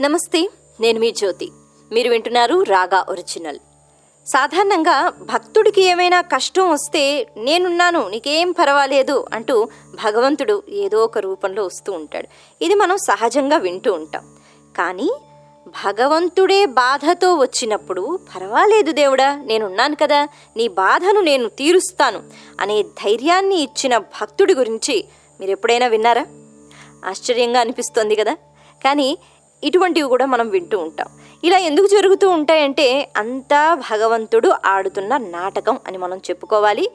నమస్తే నేను మీ జ్యోతి. మీరు వింటున్నారు రాగా ఒరిజినల్. సాధారణంగా భక్తుడికి ఏమైనా కష్టం వస్తే నేనున్నాను నీకేం పర్వాలేదు అంటూ భగవంతుడు ఏదో ఒక రూపంలో వస్తూ ఉంటాడు. ఇది మనం సహజంగా వింటూ ఉంటాం. కానీ భగవంతుడే బాధతో వచ్చినప్పుడు పర్వాలేదు దేవుడా నేనున్నాను కదా నీ బాధను నేను తీరుస్తాను అనే ధైర్యాన్ని ఇచ్చిన భక్తుడి గురించి మీరు ఎప్పుడైనా విన్నారా? ఆశ్చర్యంగా అనిపిస్తుంది కదా. కానీ ఇటువంటివి కూడా మనం వింటూ ఉంటాం. ఇలా ఎందుకు జరుగుతూ ఉంటాయంటే అంతా భగవంతుడు ఆడుతున్న నాటకం అని మనం చెప్పుకోవాలి.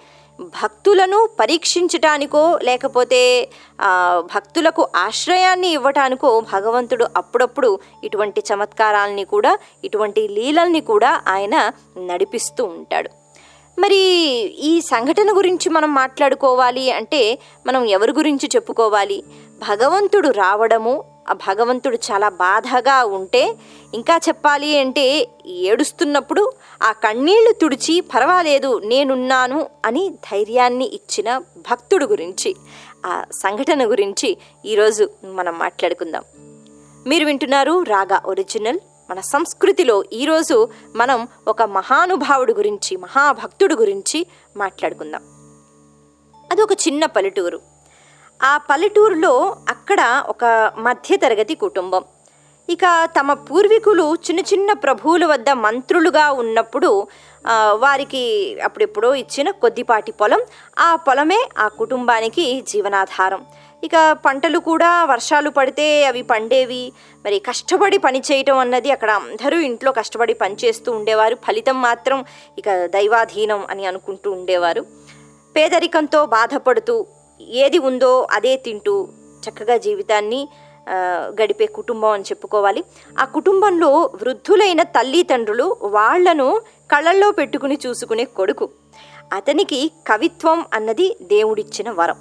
భక్తులను పరీక్షించటానికో లేకపోతే భక్తులకు ఆశ్రయాన్ని ఇవ్వటానికో భగవంతుడు అప్పుడప్పుడు ఇటువంటి చమత్కారాల్ని కూడా ఇటువంటి లీలల్ని కూడా ఆయన నడిపిస్తూ ఉంటాడు. మరి ఈ సంఘటన గురించి మనం మాట్లాడుకోవాలి అంటే మనం ఎవరి గురించి చెప్పుకోవాలి? భగవంతుడు రావడము భగవంతుడు చాలా బాధగా ఉంటే ఇంకా చెప్పాలి అంటే ఏడుస్తున్నప్పుడు ఆ కన్నీళ్ళు తుడిచి పర్వాలేదు నేనున్నాను అని ధైర్యాన్ని ఇచ్చిన భక్తుడు గురించి ఆ సంఘటన గురించి ఈరోజు మనం మాట్లాడుకుందాం. మీరు వింటున్నారు రాగా ఒరిజినల్. మన సంస్కృతిలో ఈరోజు మనం ఒక మహానుభావుడు గురించి మహాభక్తుడు గురించి మాట్లాడుకుందాం. అది ఒక చిన్న పల్లెటూరు. ఆ పల్లెటూరులో అక్కడ ఒక మధ్యతరగతి కుటుంబం. ఇక తమ పూర్వీకులు చిన్న చిన్న ప్రభువుల వద్ద మంత్రులుగా ఉన్నప్పుడు వారికి అప్పుడెప్పుడో ఇచ్చిన కొద్దిపాటి పొలం ఆ పొలమే ఆ కుటుంబానికి జీవనాధారం. ఇక పంటలు కూడా వర్షాలు పడితే అవి పండేవి. మరి కష్టపడి పని చేయటం అన్నది అక్కడ అందరూ ఇంట్లో కష్టపడి పనిచేస్తూ ఉండేవారు. ఫలితం మాత్రం ఇక దైవాధీనం అని అనుకుంటూ ఉండేవారు. పేదరికంతో బాధపడుతూ ఏది ఉందో అదే తింటూ చక్కగా జీవితాన్ని గడిపే కుటుంబం అని చెప్పుకోవాలి. ఆ కుటుంబంలో వృద్ధులైన తల్లిదండ్రులు వాళ్ళను కళ్ళల్లో పెట్టుకుని చూసుకునే కొడుకు. అతనికి కవిత్వం అన్నది దేవుడిచ్చిన వరం.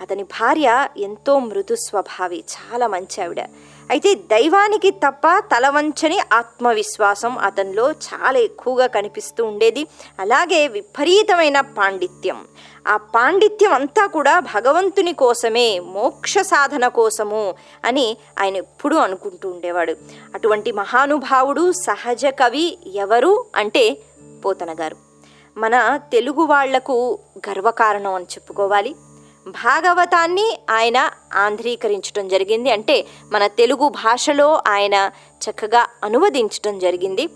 అతని భార్య ఎంతో మృదు స్వభావి చాలా మంచి ఆవిడ. అయితే దైవానికి తప్ప తలవంచని ఆత్మవిశ్వాసం అతనిలో చాలా ఎక్కువగా కనిపిస్తూ ఉండేది. అలాగే విపరీతమైన పాండిత్యం. ఆ పాండిత్యం అంతా కూడా భగవంతుని కోసమే మోక్ష సాధన కోసము అని ఆయన ఎప్పుడూ అనుకుంటూ ఉండేవాడు. అటువంటి మహానుభావుడు సహజ కవి ఎవరు అంటే పోతన గారు మన తెలుగు వాళ్ళకు గర్వకారణం అని చెప్పుకోవాలి. భాగవతాన్ని ఆయన ఆంధ్రీకరించడం జరిగింది. అంటే మన తెలుగు భాషలో ఆయన చక్కగా అనువదించడం జరిగింది.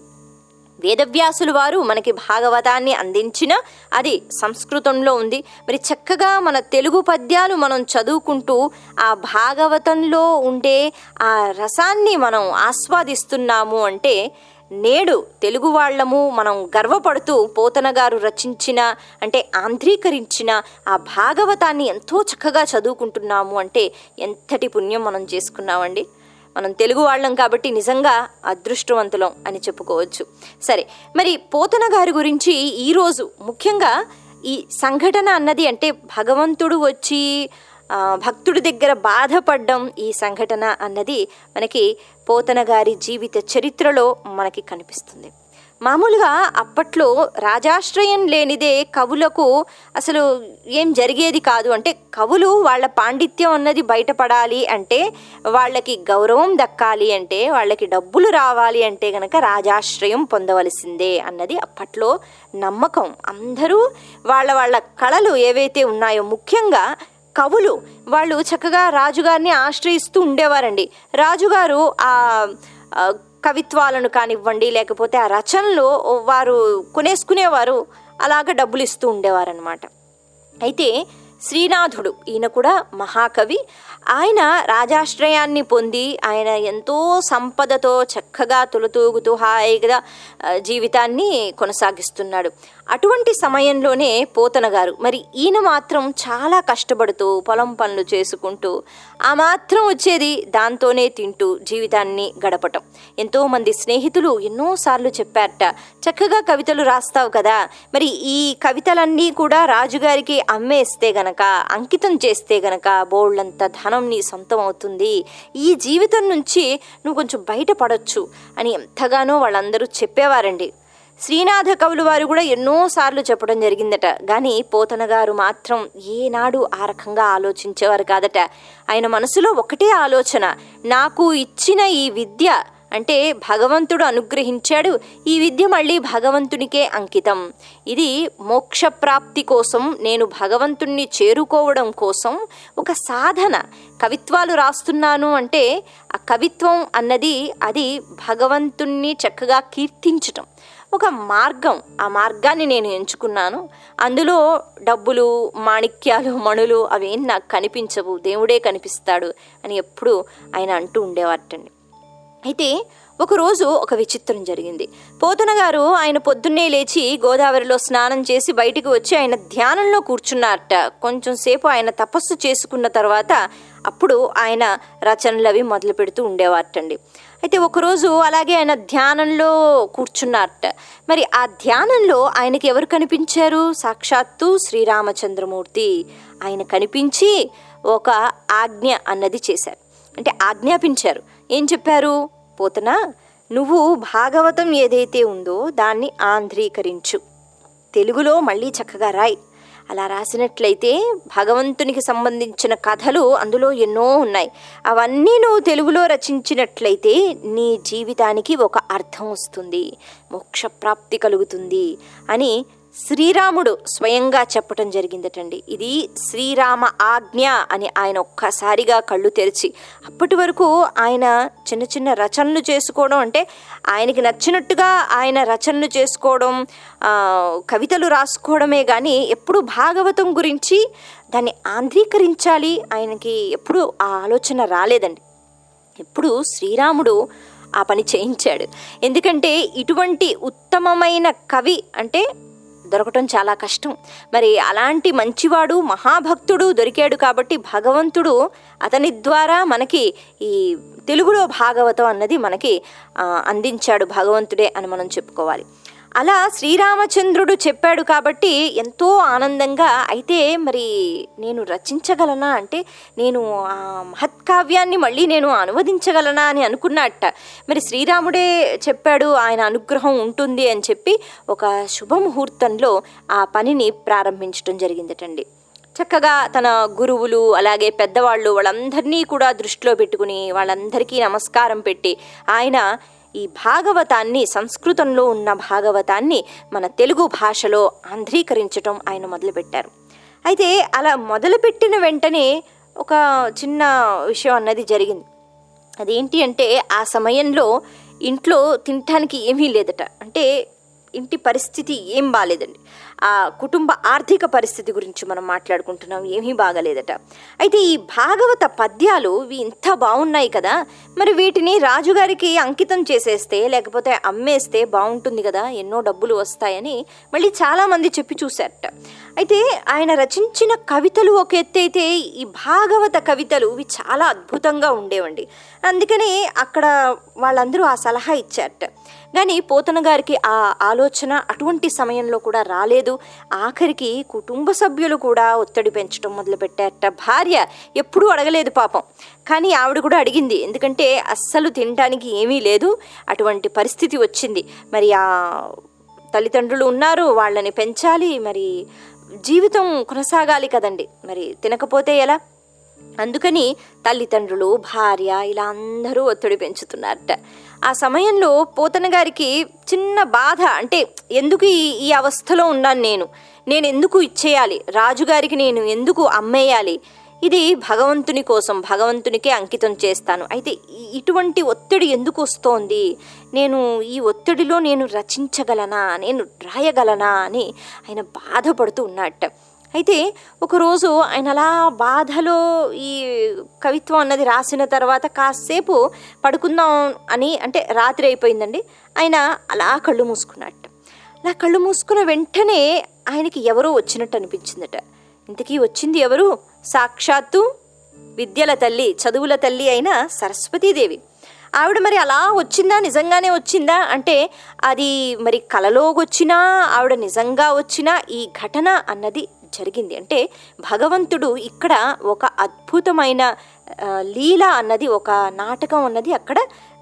వేదవ్యాసులు వారు మనకి భాగవతాన్ని అందించిన అది సంస్కృతంలో ఉంది. మరి చక్కగా మన తెలుగు పద్యాలు మనం చదువుకుంటూ ఆ భాగవతంలో ఉండే ఆ రసాన్ని మనం ఆస్వాదిస్తున్నాము అంటే నేడు తెలుగు వాళ్ళము మనం గర్వపడుతూ పోతన గారు రచించిన అంటే ఆంధ్రీకరించిన ఆ భాగవతాన్ని ఎంతో చక్కగా చదువుకుంటున్నాము అంటే ఎంతటి పుణ్యం మనం చేసుకున్నామండి. మనం తెలుగు వాళ్ళం కాబట్టి నిజంగా అదృష్టవంతులం అని చెప్పుకోవచ్చు. సరే మరి పోతన గారి గురించి ఈరోజు ముఖ్యంగా ఈ సంఘటన అన్నది అంటే భగవంతుడు వచ్చి భక్తుడి దగ్గర బాధపడ్డం ఈ సంఘటన అన్నది మనకి పోతన గారి జీవిత చరిత్రలో మనకి కనిపిస్తుంది. మామూలుగా అప్పట్లో రాజాశ్రయం లేనిదే కవులకు అసలు ఏం జరిగేది కాదు. అంటే కవులు వాళ్ళ పాండిత్యం అన్నది బయటపడాలి అంటే వాళ్ళకి గౌరవం దక్కాలి అంటే వాళ్ళకి డబ్బులు రావాలి అంటే గనక రాజాశ్రయం పొందవలసిందే అన్నది అప్పట్లో నమ్మకం. అందరూ వాళ్ళ వాళ్ళ కళలు ఏవైతే ఉన్నాయో ముఖ్యంగా కవులు వాళ్ళు చక్కగా రాజుగారిని ఆశ్రయిస్తూ ఉండేవారండి. రాజుగారు ఆ కవిత్వాలను కానివ్వండి లేకపోతే ఆ రచనలు వారు కొనేసుకునేవారు అలాగ డబ్బులు ఇస్తూ ఉండేవారనమాట అయితే శ్రీనాథుడు ఈయన కూడా మహాకవి ఆయన రాజాశ్రయాన్ని పొంది ఆయన ఎంతో సంపదతో చక్కగా తొలతూగుతూ హాయిగా జీవితాన్ని కొనసాగిస్తున్నాడు. అటువంటి సమయంలోనే పోతన గారు మరి ఈయన మాత్రం చాలా కష్టపడుతూ పొలం పనులు చేసుకుంటూ ఆ మాత్రం వచ్చేది దాంతోనే తింటూ జీవితాన్ని గడపటం. ఎంతోమంది స్నేహితులు ఎన్నోసార్లు చెప్పారట చక్కగా కవితలు రాస్తావు కదా మరి ఈ కవితలన్నీ కూడా రాజుగారికి అమ్మేస్తే గనక అంకితం చేస్తే గనక బోళ్ళంత ధనం నీ సొంతం అవుతుంది. ఈ జీవితం నుంచి నువ్వు కొంచెం బయటపడొచ్చు అని ఎంతగానో వాళ్ళందరూ చెప్పేవారండి. శ్రీనాథ కవులు వారు కూడా ఎన్నోసార్లు చెప్పడం జరిగిందట. కానీ పోతన గారు మాత్రం ఏనాడు ఆ రకంగా ఆలోచించేవారు కాదట. ఆయన మనసులో ఒకటే ఆలోచన నాకు ఇచ్చిన ఈ విద్య అంటే భగవంతుడు అనుగ్రహించాడు ఈ విద్య మళ్ళీ భగవంతునికే అంకితం. ఇది మోక్షప్రాప్తి కోసం నేను భగవంతుణ్ణి చేరుకోవడం కోసం ఒక సాధన. కవిత్వాలు రాస్తున్నాను అంటే ఆ కవిత్వం అన్నది అది భగవంతుణ్ణి చక్కగా కీర్తించటం. ఒక మార్గం. ఆ మార్గాన్ని నేను ఎంచుకున్నాను. అందులో డబ్బులు మాణిక్యాలు మణులు అవేం నాకు కనిపించవు. దేవుడే కనిపిస్తాడు అని ఎప్పుడు ఆయన అంటూ ఉండేవారటండి. అయితే ఒకరోజు ఒక విచిత్రం జరిగింది. పోతన గారు ఆయన పొద్దున్నే లేచి గోదావరిలో స్నానం చేసి బయటికి వచ్చి ఆయన ధ్యానంలో కూర్చున్నారట. కొంచెం సేపు ఆయన తపస్సు చేసుకున్న తర్వాత అప్పుడు ఆయన రచనలు అవి మొదలు పెడుతూ ఉండేవారటండి. అయితే ఒకరోజు అలాగే ఆయన ధ్యానంలో కూర్చున్నారట. మరి ఆ ధ్యానంలో ఆయనకి ఎవరు కనిపించారు? సాక్షాత్తు శ్రీరామచంద్రమూర్తి. ఆయన కనిపించి ఒక ఆజ్ఞ అన్నది చేశారు. అంటే ఆజ్ఞాపించారు. ఏం చెప్పారు? పోతనా నువ్వు భాగవతం ఏదైతే ఉందో దాన్ని ఆంధ్రీకరించు. తెలుగులో మళ్ళీ చక్కగా రాయి. అలా రాసినట్లయితే భగవంతునికి సంబంధించిన కథలు అందులో ఎన్నో ఉన్నాయి. అవన్నీ నువ్వు తెలుగులో రచించినట్లయితే నీ జీవితానికి ఒక అర్థం వస్తుంది. మోక్షప్రాప్తి కలుగుతుంది అని శ్రీరాముడు స్వయంగా చెప్పటం జరిగిందటండి. ఇది శ్రీరామ ఆజ్ఞ అని ఆయన ఒక్కసారిగా కళ్ళు తెరిచి అప్పటి వరకు ఆయన చిన్న చిన్న రచనలు చేసుకోవడం అంటే ఆయనకి నచ్చినట్టుగా ఆయన రచనలు చేసుకోవడం కవితలు రాసుకోవడమే కానీ ఎప్పుడు భాగవతం గురించి దాన్ని ఆంధ్రీకరించాలి ఆయనకి ఎప్పుడు ఆ ఆలోచన రాలేదండి. ఎప్పుడు శ్రీరాముడు ఆ పని చేయించాడు. ఎందుకంటే ఇటువంటి ఉత్తమమైన కవి అంటే దొరకటం చాలా కష్టం. మరి అలాంటి మంచివాడు మహాభక్తుడు దొరికాడు కాబట్టి భగవంతుడు అతని ద్వారా మనకి ఈ తెలుగులో భాగవతం అన్నది మనకి అందించాడు భగవంతుడే అని మనం చెప్పుకోవాలి. అలా శ్రీరామచంద్రుడు చెప్పాడు కాబట్టి ఎంతో ఆనందంగా అయితే మరి నేను రచించగలనా? అంటే నేను ఆ మహత్కావ్యాన్ని మళ్ళీ నేను అనువదించగలనా? అని అనుకున్నట్ట. మరి శ్రీరాముడే చెప్పాడు ఆయన అనుగ్రహం ఉంటుంది అని చెప్పి ఒక శుభముహూర్తంలో ఆ పనిని ప్రారంభించడం జరిగిందటండి. చక్కగా తన గురువులు అలాగే పెద్దవాళ్ళు వాళ్ళందరినీ కూడా దృష్టిలో పెట్టుకుని వాళ్ళందరికీ నమస్కారం పెట్టి ఆయన ఈ భాగవతాన్ని సంస్కృతంలో ఉన్న భాగవతాన్ని మన తెలుగు భాషలో ఆంధ్రీకరించటం ఆయన మొదలుపెట్టారు. అయితే అలా మొదలుపెట్టిన వెంటనే ఒక చిన్న విషయం అన్నది జరిగింది. అదేంటి అంటే ఆ సమయంలో ఇంట్లో తినటానికి ఏమీ లేదట. అంటే ఇంటి పరిస్థితి ఏం బాగాలేదండి ఆ కుటుంబ ఆర్థిక పరిస్థితి గురించి మనం మాట్లాడుకుంటున్నాం ఏమీ బాగలేదట. అయితే ఈ భాగవత పద్యాలు ఇవి ఇంత బాగున్నాయి కదా మరి వీటిని రాజుగారికి అంకితం చేసేస్తే లేకపోతే అమ్మేస్తే బాగుంటుంది కదా ఎన్నో డబ్బులు వస్తాయని మళ్ళీ చాలామంది చెప్పి చూశారట. అయితే ఆయన రచించిన కవితలు ఒక ఎత్తైతే ఈ భాగవత కవితలు ఇవి చాలా అద్భుతంగా ఉండేవండి. అందుకని అక్కడ వాళ్ళందరూ ఆ సలహా ఇచ్చారట. కానీ పోతన గారికి ఆ ఆలోచన అటువంటి సమయంలో కూడా రాలేదు. ఆఖరికి కుటుంబ సభ్యులు కూడా ఒత్తిడి పెంచడం మొదలుపెట్టారట. భార్య ఎప్పుడూ అడగలేదు పాపం. కానీ ఆవిడ కూడా అడిగింది. ఎందుకంటే అస్సలు తినడానికి ఏమీ లేదు. అటువంటి పరిస్థితి వచ్చింది. మరి ఆ తల్లిదండ్రులు ఉన్నారు. వాళ్ళని పెంచాలి. మరి జీవితం కొనసాగాలి కదండి. మరి తినకపోతే ఎలా? అందుకని తల్లిదండ్రులు భార్య ఇలా అందరూ ఒత్తిడి పెంచుతున్నారట. ఆ సమయంలో పోతన గారికి చిన్న బాధ అంటే ఎందుకు ఈ ఈ అవస్థలో ఉన్నాను నేను? నేను ఎందుకు ఇచ్చేయాలి? రాజుగారికి నేను ఎందుకు అమ్మేయాలి? ఇది భగవంతుని కోసం భగవంతునికే అంకితం చేస్తాను. అయితే ఈ- ఇటువంటి ఒత్తిడి ఎందుకు వస్తోంది? నేను ఈ ఒత్తిడిలో నేను రచించగలనా? నేను రాయగలనా? అని ఆయన బాధపడుతూ ఉన్నట్ట అయితే ఒకరోజు ఆయన అలా బాధలో ఈ కవిత్వం అన్నది రాసిన తర్వాత కాసేపు పడుకుందాం అని అంటే రాత్రి అయిపోయిందండి. ఆయన అలా కళ్ళు మూసుకున్నట్ట అలా కళ్ళు మూసుకున్న వెంటనే ఆయనకి ఎవరో వచ్చినట్టు అనిపించిందట. ఇంతకీ వచ్చింది ఎవరు? సాక్షాత్తు విద్యల తల్లి చదువుల తల్లి అయిన సరస్వతీదేవి. ఆవిడ మరి అలా వచ్చిందా? నిజంగానే వచ్చిందా? అంటే అది మరి కలలోకి వచ్చినా ఆవిడ నిజంగా వచ్చినా ఈ ఘటన అన్నది జరిగింది. అంటే భగవంతుడు ఇక్కడ ఒక అద్భుతమైన లీల అన్నది ఒక నాటకం అన్నది అక్కడ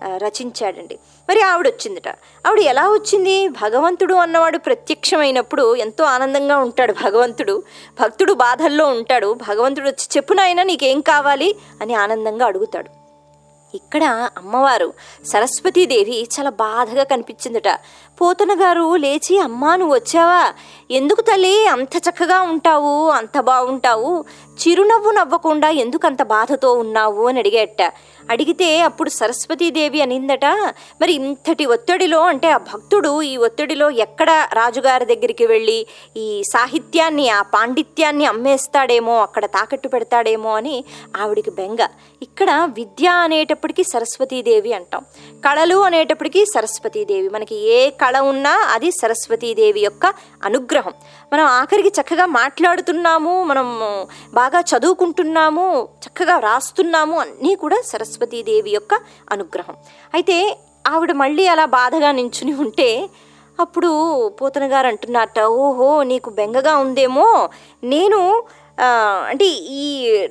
రచించాడండి. మరి ఆవిడ వచ్చిందట ఆవిడ ఎలా వచ్చింది? భగవంతుడు అన్నవాడు ప్రత్యక్షమైనప్పుడు ఎంతో ఆనందంగా ఉంటాడు భగవంతుడు. భక్తుడు బాధల్లో ఉంటాడు. భగవంతుడు వచ్చి చెప్పు నాయనా నీకేం కావాలి? అని ఆనందంగా అడుగుతాడు. ఇక్కడ అమ్మవారు సరస్వతీదేవి చాలా బాధగా కనిపించిందట. పోతన గారు లేచి అమ్మా నువ్వు వచ్చావా? ఎందుకు తల్లి? అంత చక్కగా ఉంటావు అంత బాగుంటావు చిరునవ్వు నవ్వకుండా ఎందుకు అంత బాధతో ఉన్నావు? అని అడిగేట అడిగితే అప్పుడు సరస్వతీదేవి అనిందట మరి ఇంతటి ఒత్తిడిలో అంటే ఆ భక్తుడు ఈ ఒత్తిడిలో ఎక్కడ రాజుగారి దగ్గరికి వెళ్ళి ఈ సాహిత్యాన్ని ఆ పాండిత్యాన్ని అమ్మేస్తాడేమో అక్కడ తాకట్టు పెడతాడేమో అని ఆవిడికి బెంగ. ఇక్కడ విద్య అనేటప్పటికీ సరస్వతీదేవి అంటాం. కళలు అనేటప్పటికీ సరస్వతీదేవి. మనకి ఏ కళ ఉన్నా అది సరస్వతీదేవి యొక్క అనుగ్రహం. మనం ఆఖరికి చక్కగా మాట్లాడుతున్నాము మనం బాగా చదువుకుంటున్నాము చక్కగా రాస్తున్నాము అన్నీ కూడా సరస్వతీదేవి యొక్క అనుగ్రహం. అయితే ఆవిడ మళ్ళీ అలా బాధగా నించుని ఉంటే అప్పుడు పోతన గారు అంటున్నట్ట ఓహో నీకు బెంగగా ఉందేమో నేను అంటే ఈ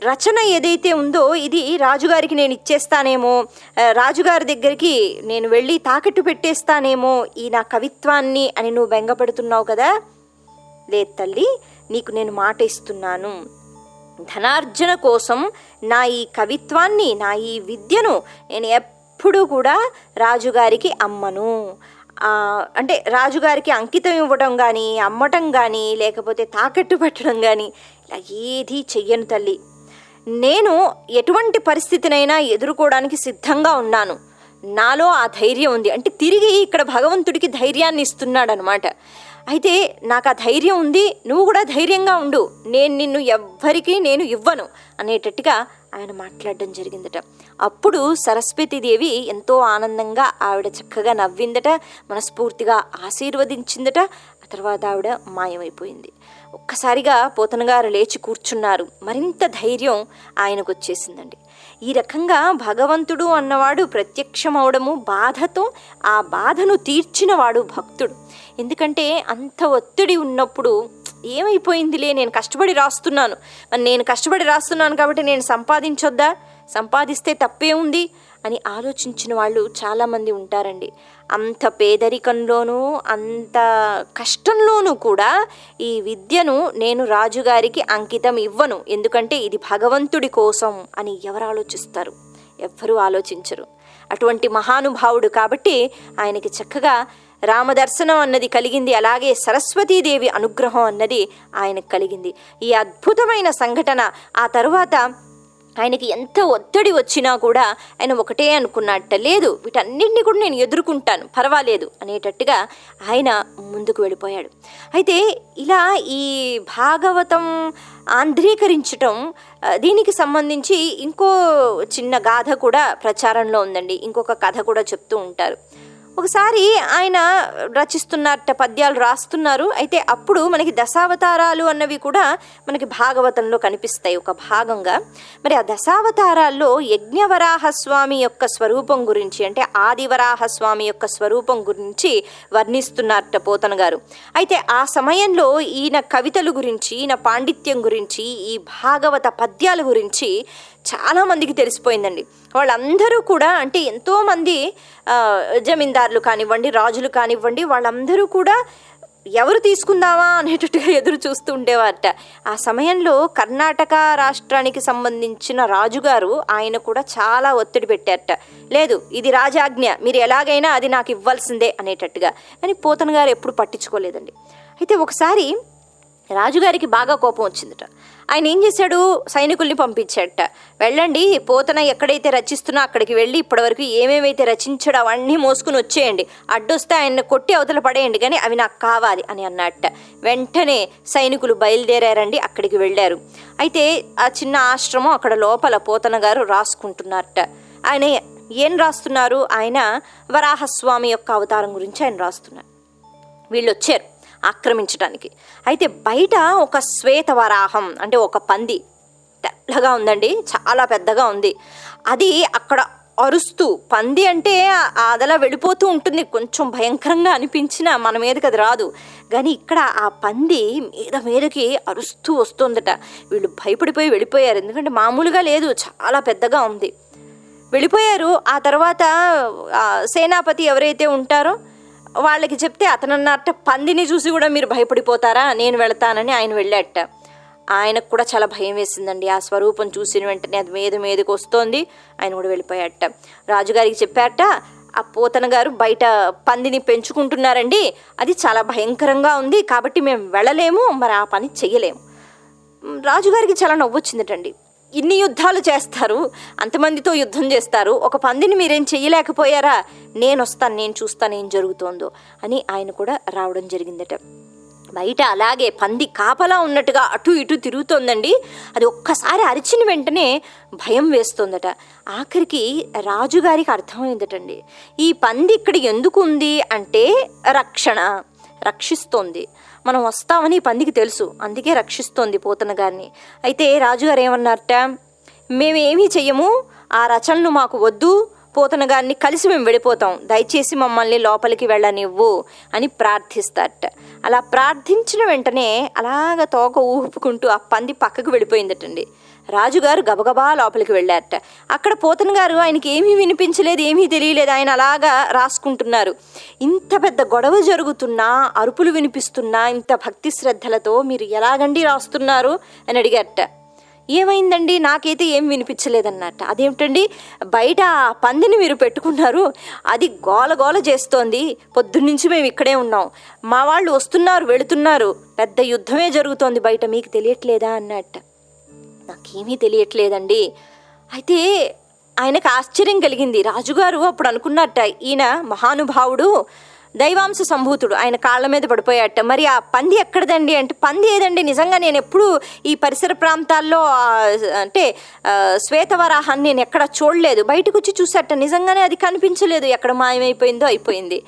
రచన ఏదైతే ఉందో ఇది రాజుగారికి నేను ఇచ్చేస్తానేమో రాజుగారి దగ్గరికి నేను వెళ్ళి తాకట్టు పెట్టేస్తానేమో ఈ నా కవిత్వాన్ని అని నువ్వు బెంగపడుతున్నావు కదా లేదు తల్లి నీకు నేను మాట ఇస్తున్నాను. ధనార్జన కోసం నా ఈ కవిత్వాన్ని నా ఈ విద్యను నేను ఎప్పుడూ కూడా రాజుగారికి అమ్మను. అంటే రాజుగారికి అంకితం ఇవ్వడం కానీ అమ్మటం కానీ లేకపోతే తాకట్టు పెట్టడం కానీ ఇలా ఏదీ చెయ్యను తల్లి. నేను ఎటువంటి పరిస్థితినైనా ఎదుర్కోవడానికి సిద్ధంగా ఉన్నాను. నాలో ఆ ధైర్యం ఉంది. అంటే తిరిగి ఇక్కడ భగవంతుడికి ధైర్యాన్ని ఇస్తున్నాడనమాట. అయితే నాకు ఆ ధైర్యం ఉంది. నువ్వు కూడా ధైర్యంగా ఉండు. నేను నిన్ను ఎవ్వరికీ నేను ఇవ్వను అనేటట్టుగా ఆయన మాట్లాడడం జరిగిందట. అప్పుడు సరస్వతీదేవి ఎంతో ఆనందంగా ఆవిడ చక్కగా నవ్విందట మనస్ఫూర్తిగా ఆశీర్వదించిందట. ఆ తర్వాత ఆవిడ మాయమైపోయింది. ఒక్కసారిగా పోతనగారు లేచి కూర్చున్నారు. మరింత ధైర్యం ఆయనకు వచ్చేసిందండి. ఈ రకంగా భగవంతుడు అన్నవాడు ప్రత్యక్షమవడము బాధతో ఆ బాధను తీర్చినవాడు భక్తుడు. ఎందుకంటే అంత ఒత్తిడి ఉన్నప్పుడు ఏమైపోయిందిలే నేను కష్టపడి రాస్తున్నాను. నేను కష్టపడి రాస్తున్నాను కాబట్టి నేను సంపాదించొద్దా? సంపాదిస్తే తప్పే ఉంది. అని ఆలోచించిన వాళ్ళు చాలామంది ఉంటారండి. అంత పేదరికంలోనూ అంత కష్టంలోనూ కూడా ఈ విద్యను నేను రాజుగారికి అంకితం ఇవ్వను. ఎందుకంటే ఇది భగవంతుడి కోసం అని ఎవరు ఆలోచిస్తారు? ఎవ్వరూ ఆలోచించరు. అటువంటి మహానుభావుడు కాబట్టి ఆయనకి చక్కగా రామదర్శనం అన్నది కలిగింది. అలాగే సరస్వతీదేవి అనుగ్రహం అన్నది ఆయనకు కలిగింది. ఈ అద్భుతమైన సంఘటన ఆ తరువాత ఆయనకి ఎంత ఒత్తిడి వచ్చినా కూడా ఆయన ఒకటే అనుకున్నట్ట లేదు. వీటన్నింటినీ కూడా నేను ఎదుర్కొంటాను. పర్వాలేదు అనేటట్టుగా ఆయన ముందుకు వెళ్ళిపోయాడు. అయితే ఇలా ఈ భాగవతం ఆంధ్రీకరించటం దీనికి సంబంధించి ఇంకో చిన్న గాథ కూడా ప్రచారంలో ఉందండి. ఇంకొక కథ కూడా చెప్తూ ఉంటారు. ఒకసారి ఆయన రచిస్తున్నట్ట పద్యాలు రాస్తున్నారు. అయితే అప్పుడు మనకి దశావతారాలు అన్నవి కూడా మనకి భాగవతంలో కనిపిస్తాయి ఒక భాగంగా. మరి ఆ దశావతారాల్లో యజ్ఞవరాహస్వామి యొక్క స్వరూపం గురించి అంటే ఆదివరాహస్వామి యొక్క స్వరూపం గురించి వర్ణిస్తున్నట్ట పోతన గారు. అయితే ఆ సమయంలో ఈయన కవితలు గురించి ఈయన పాండిత్యం గురించి ఈ భాగవత పద్యాల గురించి చాలామందికి తెలిసిపోయిందండి. వాళ్ళందరూ కూడా అంటే ఎంతోమంది జమీందారులు కానివ్వండి రాజులు కానివ్వండి వాళ్ళందరూ కూడా ఎవరు తీసుకుందామా అనేటట్టుగా ఎదురు చూస్తూ ఉండేవారట. ఆ సమయంలో కర్ణాటక రాష్ట్రానికి సంబంధించిన రాజుగారు ఆయన కూడా చాలా ఒత్తిడి పెట్టారట. లేదు ఇది రాజాజ్ఞ మీరు ఎలాగైనా అది నాకు ఇవ్వాల్సిందే అనేటట్టుగా. అని పోతన్ గారు ఎప్పుడు పట్టించుకోలేదండి. అయితే ఒకసారి రాజుగారికి బాగా కోపం వచ్చిందట. ఆయన ఏం చేశాడు? సైనికుల్ని పంపించాడట. వెళ్ళండి పోతన ఎక్కడైతే రచిస్తున్నా అక్కడికి వెళ్ళి ఇప్పటివరకు ఏమేమైతే రచించాడో అవన్నీ మోసుకుని వచ్చేయండి. అడ్డొస్తే ఆయన కొట్టి అవతల పడేయండి కానీ అవి నాకు కావాలి అని అన్నట్ట. వెంటనే సైనికులు బయలుదేరారండి అక్కడికి వెళ్ళారు. అయితే ఆ చిన్న ఆశ్రమం అక్కడ లోపల పోతన గారు రాసుకుంటున్నారట. ఆయన ఏం రాస్తున్నారు? ఆయన వరాహస్వామి యొక్క అవతారం గురించి ఆయన రాస్తున్నారు. వీళ్ళు వచ్చారు ఆక్రమించడానికి. అయితే బయట ఒక శ్వేత వరాహం అంటే ఒక పంది తెల్లగా ఉందండి చాలా పెద్దగా ఉంది. అది అక్కడ అరుస్తూ పంది అంటే అదలా వెళ్ళిపోతూ ఉంటుంది. కొంచెం భయంకరంగా అనిపించిన మన మీదకి అది రాదు. కానీ ఇక్కడ ఆ పంది మీద మీదకి అరుస్తూ వస్తుందట. వీళ్ళు భయపడిపోయి వెళ్ళిపోయారు. ఎందుకంటే మామూలుగా లేదు చాలా పెద్దగా ఉంది. వెళ్ళిపోయారు. ఆ తర్వాత సేనాపతి ఎవరైతే ఉంటారో వాళ్ళకి చెప్తే అతను అన్నట్ట పందిని చూసి కూడా మీరు భయపడిపోతారా? నేను వెళతానని ఆయన వెళ్ళాట ఆయనకు కూడా చాలా భయం వేసిందండి. ఆ స్వరూపం చూసిన వెంటనే అది మీద మీదకి వస్తోంది. ఆయన కూడా వెళ్ళిపోయాట రాజుగారికి చెప్పారట ఆ పోతన గారు బయట పందిని పెంచుకుంటున్నారండి. అది చాలా భయంకరంగా ఉంది. కాబట్టి మేము వెళ్ళలేము. మరి ఆ పని చెయ్యలేము. రాజుగారికి చాలా నవ్వొచ్చిందటండి. ఇన్ని యుద్ధాలు చేస్తారు అంతమందితో యుద్ధం చేస్తారు ఒక పందిని మీరేం చెయ్యలేకపోయారా? నేను వస్తాను నేను చూస్తాను ఏం జరుగుతోందో అని ఆయన కూడా రావడం జరిగిందట. బయట అలాగే పంది కాపలా ఉన్నట్టుగా అటు ఇటు తిరుగుతోందండి. అది ఒక్కసారి అరిచిన వెంటనే భయం వేస్తోందట. ఆఖరికి రాజుగారికి అర్థమైందటండి. ఈ పంది ఇక్కడ ఎందుకు ఉంది అంటే రక్షణ రక్షిస్తోంది. మనం వస్తామని ఈ పందికి తెలుసు. అందుకే రక్షిస్తోంది పోతన గారిని. అయితే రాజుగారు ఏమన్నారట? మేమేమీ చెయ్యము. ఆ రచనలు మాకు వద్దు. పోతన గారిని కలిసి మేము వెళ్ళిపోతాం దయచేసి మమ్మల్ని లోపలికి వెళ్ళనివ్వు అని ప్రార్థిస్తారట. అలా ప్రార్థించిన వెంటనే అలాగ తోక ఊపుకుంటూ ఆ పంది పక్కకు వెళ్ళిపోయిందటండి. రాజుగారు గబగబా లోపలికి వెళ్ళారట. అక్కడ పోతన్ గారు ఆయనకి ఏమీ వినిపించలేదు ఏమీ తెలియలేదు. ఆయన అలాగా రాసుకుంటున్నారు. ఇంత పెద్ద గొడవ జరుగుతున్నా అరుపులు వినిపిస్తున్నా ఇంత భక్తి శ్రద్ధలతో మీరు ఎలాగండి రాస్తున్నారు అని అడిగారట. ఏమైందండి? నాకైతే ఏం వినిపించలేదన్నట్ట అదేమిటండి? బయట పందిని మీరు పెట్టుకున్నారు. అది గోల గోల చేస్తోంది. పొద్దున్నుంచి మేము ఇక్కడే ఉన్నాం. మా వాళ్ళు వస్తున్నారు వెళుతున్నారు. పెద్ద యుద్ధమే జరుగుతోంది బయట. మీకు తెలియట్లేదా? అన్నట్ట. నాకేమీ తెలియట్లేదండి. అయితే ఆయనకు ఆశ్చర్యం కలిగింది. రాజుగారు అప్పుడు అనుకున్నట్ట ఈయన మహానుభావుడు దైవాంశ సంభూతుడు. ఆయన కాళ్ళ మీద పడిపోయాట. మరి ఆ పంది ఎక్కడదండి? అంటే పంది ఏదండి? నిజంగా నేను ఎప్పుడు ఈ పరిసర ప్రాంతాల్లో అంటే శ్వేతవరాహాన్ని నేను ఎక్కడ చూడలేదు. బయటకు వచ్చి చూసాట నిజంగానే అది కనిపించలేదు. ఎక్కడ మాయమైపోయిందో అయిపోయింది.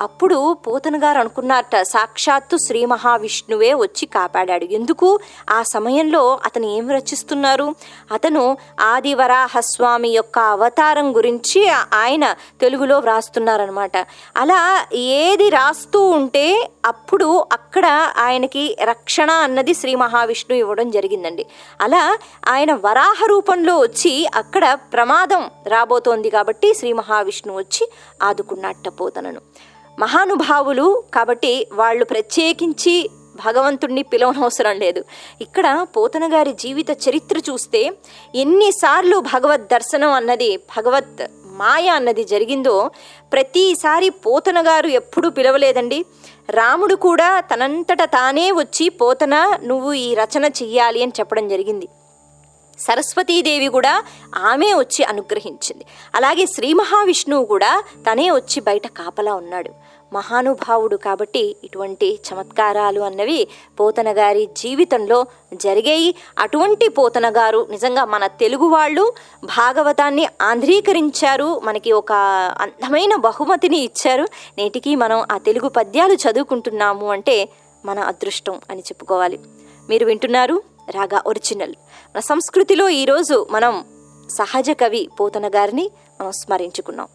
అప్పుడు పోతన గారు అనుకున్నారట సాక్షాత్తు శ్రీ మహావిష్ణువే వచ్చి కాపాడాడు. ఎందుకు? ఆ సమయంలో అతను ఏం రచిస్తున్నారు? అతను ఆదివరాహస్వామి యొక్క అవతారం గురించి ఆయన తెలుగులో వ్రాస్తున్నారనమాట అలా ఏది రాస్తూ ఉంటే అప్పుడు అక్కడ ఆయనకి రక్షణ అన్నది శ్రీ మహావిష్ణువు ఇవ్వడం జరిగిందండి. అలా ఆయన వరాహ రూపంలో వచ్చి అక్కడ ప్రమాదం రాబోతోంది కాబట్టి శ్రీ మహావిష్ణువు వచ్చి ఆదుకున్నట్ట పోతనను. మహానుభావులు కాబట్టి వాళ్ళు ప్రత్యేకించి భగవంతుణ్ణి పిలవనవసరం లేదు. ఇక్కడ పోతన గారి జీవిత చరిత్ర చూస్తే ఎన్నిసార్లు భగవద్ దర్శనం అన్నది భగవత్ మాయ అన్నది జరిగిందో ప్రతిసారి పోతన గారు ఎప్పుడూ పిలవలేదండి. రాముడు కూడా తనంతట తానే వచ్చి పోతన నువ్వు ఈ రచన చెయ్యాలి అని చెప్పడం జరిగింది. సరస్వతీదేవి కూడా ఆమె వచ్చి అనుగ్రహించింది. అలాగే శ్రీ మహావిష్ణువు కూడా తనే వచ్చి బయట కాపలా ఉన్నాడు. మహానుభావుడు కాబట్టి ఇటువంటి చమత్కారాలు అన్నవి పోతన గారి జీవితంలో జరిగాయి. అటువంటి పోతన గారు నిజంగా మన తెలుగు వాళ్ళు భాగవతాన్ని ఆంధ్రీకరించారు. మనకి ఒక అందమైన బహుమతిని ఇచ్చారు. నేటికి మనం ఆ తెలుగు పద్యాలు చదువుకుంటున్నాము అంటే మన అదృష్టం అని చెప్పుకోవాలి. మీరు వింటున్నారు రాగా ఒరిజినల్. సంస్కృతిలో ఈరోజు మనం సహజ కవి పోతన గారిని మనం స్మరించుకున్నాం.